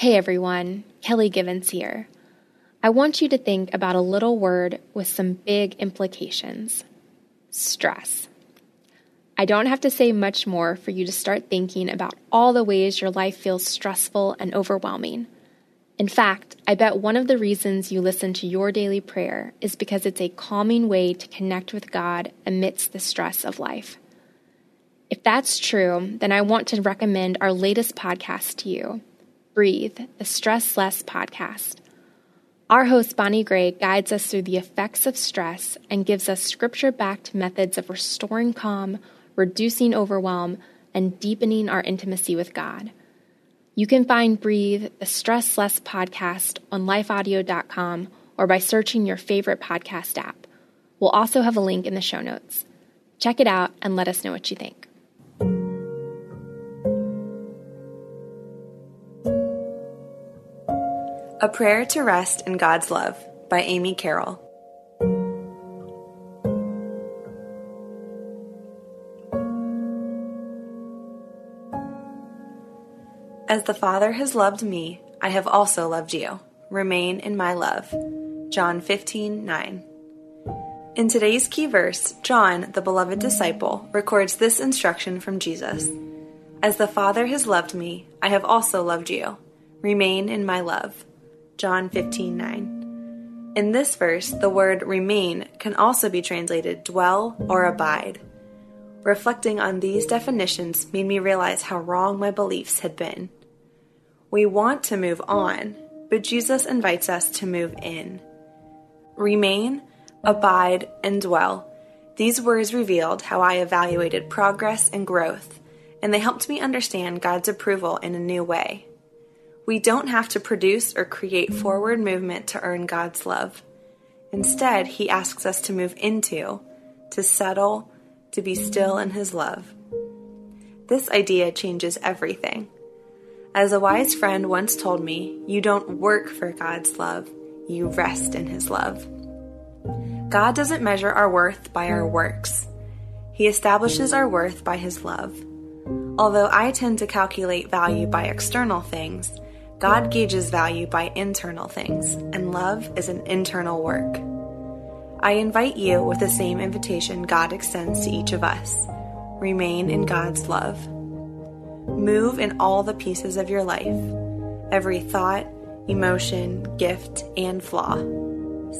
Hey everyone, Kelly Givens here. I want you to think about a little word with some big implications stress. I don't have to say much more for you to start thinking about all the ways your life feels stressful and overwhelming. In fact, I bet one of the reasons you listen to your daily prayer is because it's a calming way to connect with God amidst the stress of life. If that's true, then I want to recommend our latest podcast to you Breathe, the Stress Less podcast. Our host, Bonnie Gray, guides us through the effects of stress and gives us scripture backed methods of restoring calm, reducing overwhelm, and deepening our intimacy with God. You can find Breathe, the Stress Less podcast, on lifeaudio.com or by searching your favorite podcast app. We'll also have a link in the show notes. Check it out and let us know what you think. A Prayer to Rest in God's Love by Amy Carroll. As the Father has loved me, I have also loved you. Remain in my love. John 15 9. In today's key verse, John, the beloved disciple, records this instruction from Jesus As the Father has loved me, I have also loved you. Remain in my love. John 15:9. In this verse, the word remain can also be translated dwell or abide. Reflecting on these definitions made me realize how wrong my beliefs had been. We want to move on, but Jesus invites us to move in. Remain, abide, and dwell. These words revealed how I evaluated progress and growth, and they helped me understand God's approval in a new way. We don't have to produce or create forward movement to earn God's love. Instead, He asks us to move into, to settle, to be still in His love. This idea changes everything. As a wise friend once told me, you don't work for God's love, you rest in His love. God doesn't measure our worth by our works, He establishes our worth by His love. Although I tend to calculate value by external things, God gauges value by internal things, and love is an internal work. I invite you with the same invitation God extends to each of us remain in God's love. Move in all the pieces of your life, every thought, emotion, gift, and flaw.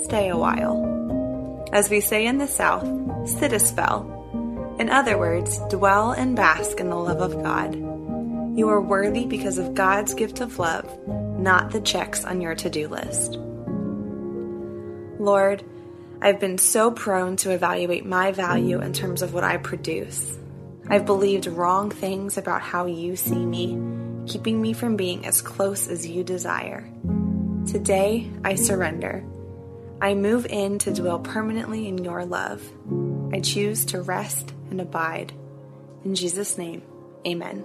Stay a while. As we say in the South, sit a spell. In other words, dwell and bask in the love of God. You are worthy because of God's gift of love, not the checks on your to do list. Lord, I've been so prone to evaluate my value in terms of what I produce. I've believed wrong things about how you see me, keeping me from being as close as you desire. Today, I surrender. I move in to dwell permanently in your love. I choose to rest and abide. In Jesus' name, amen.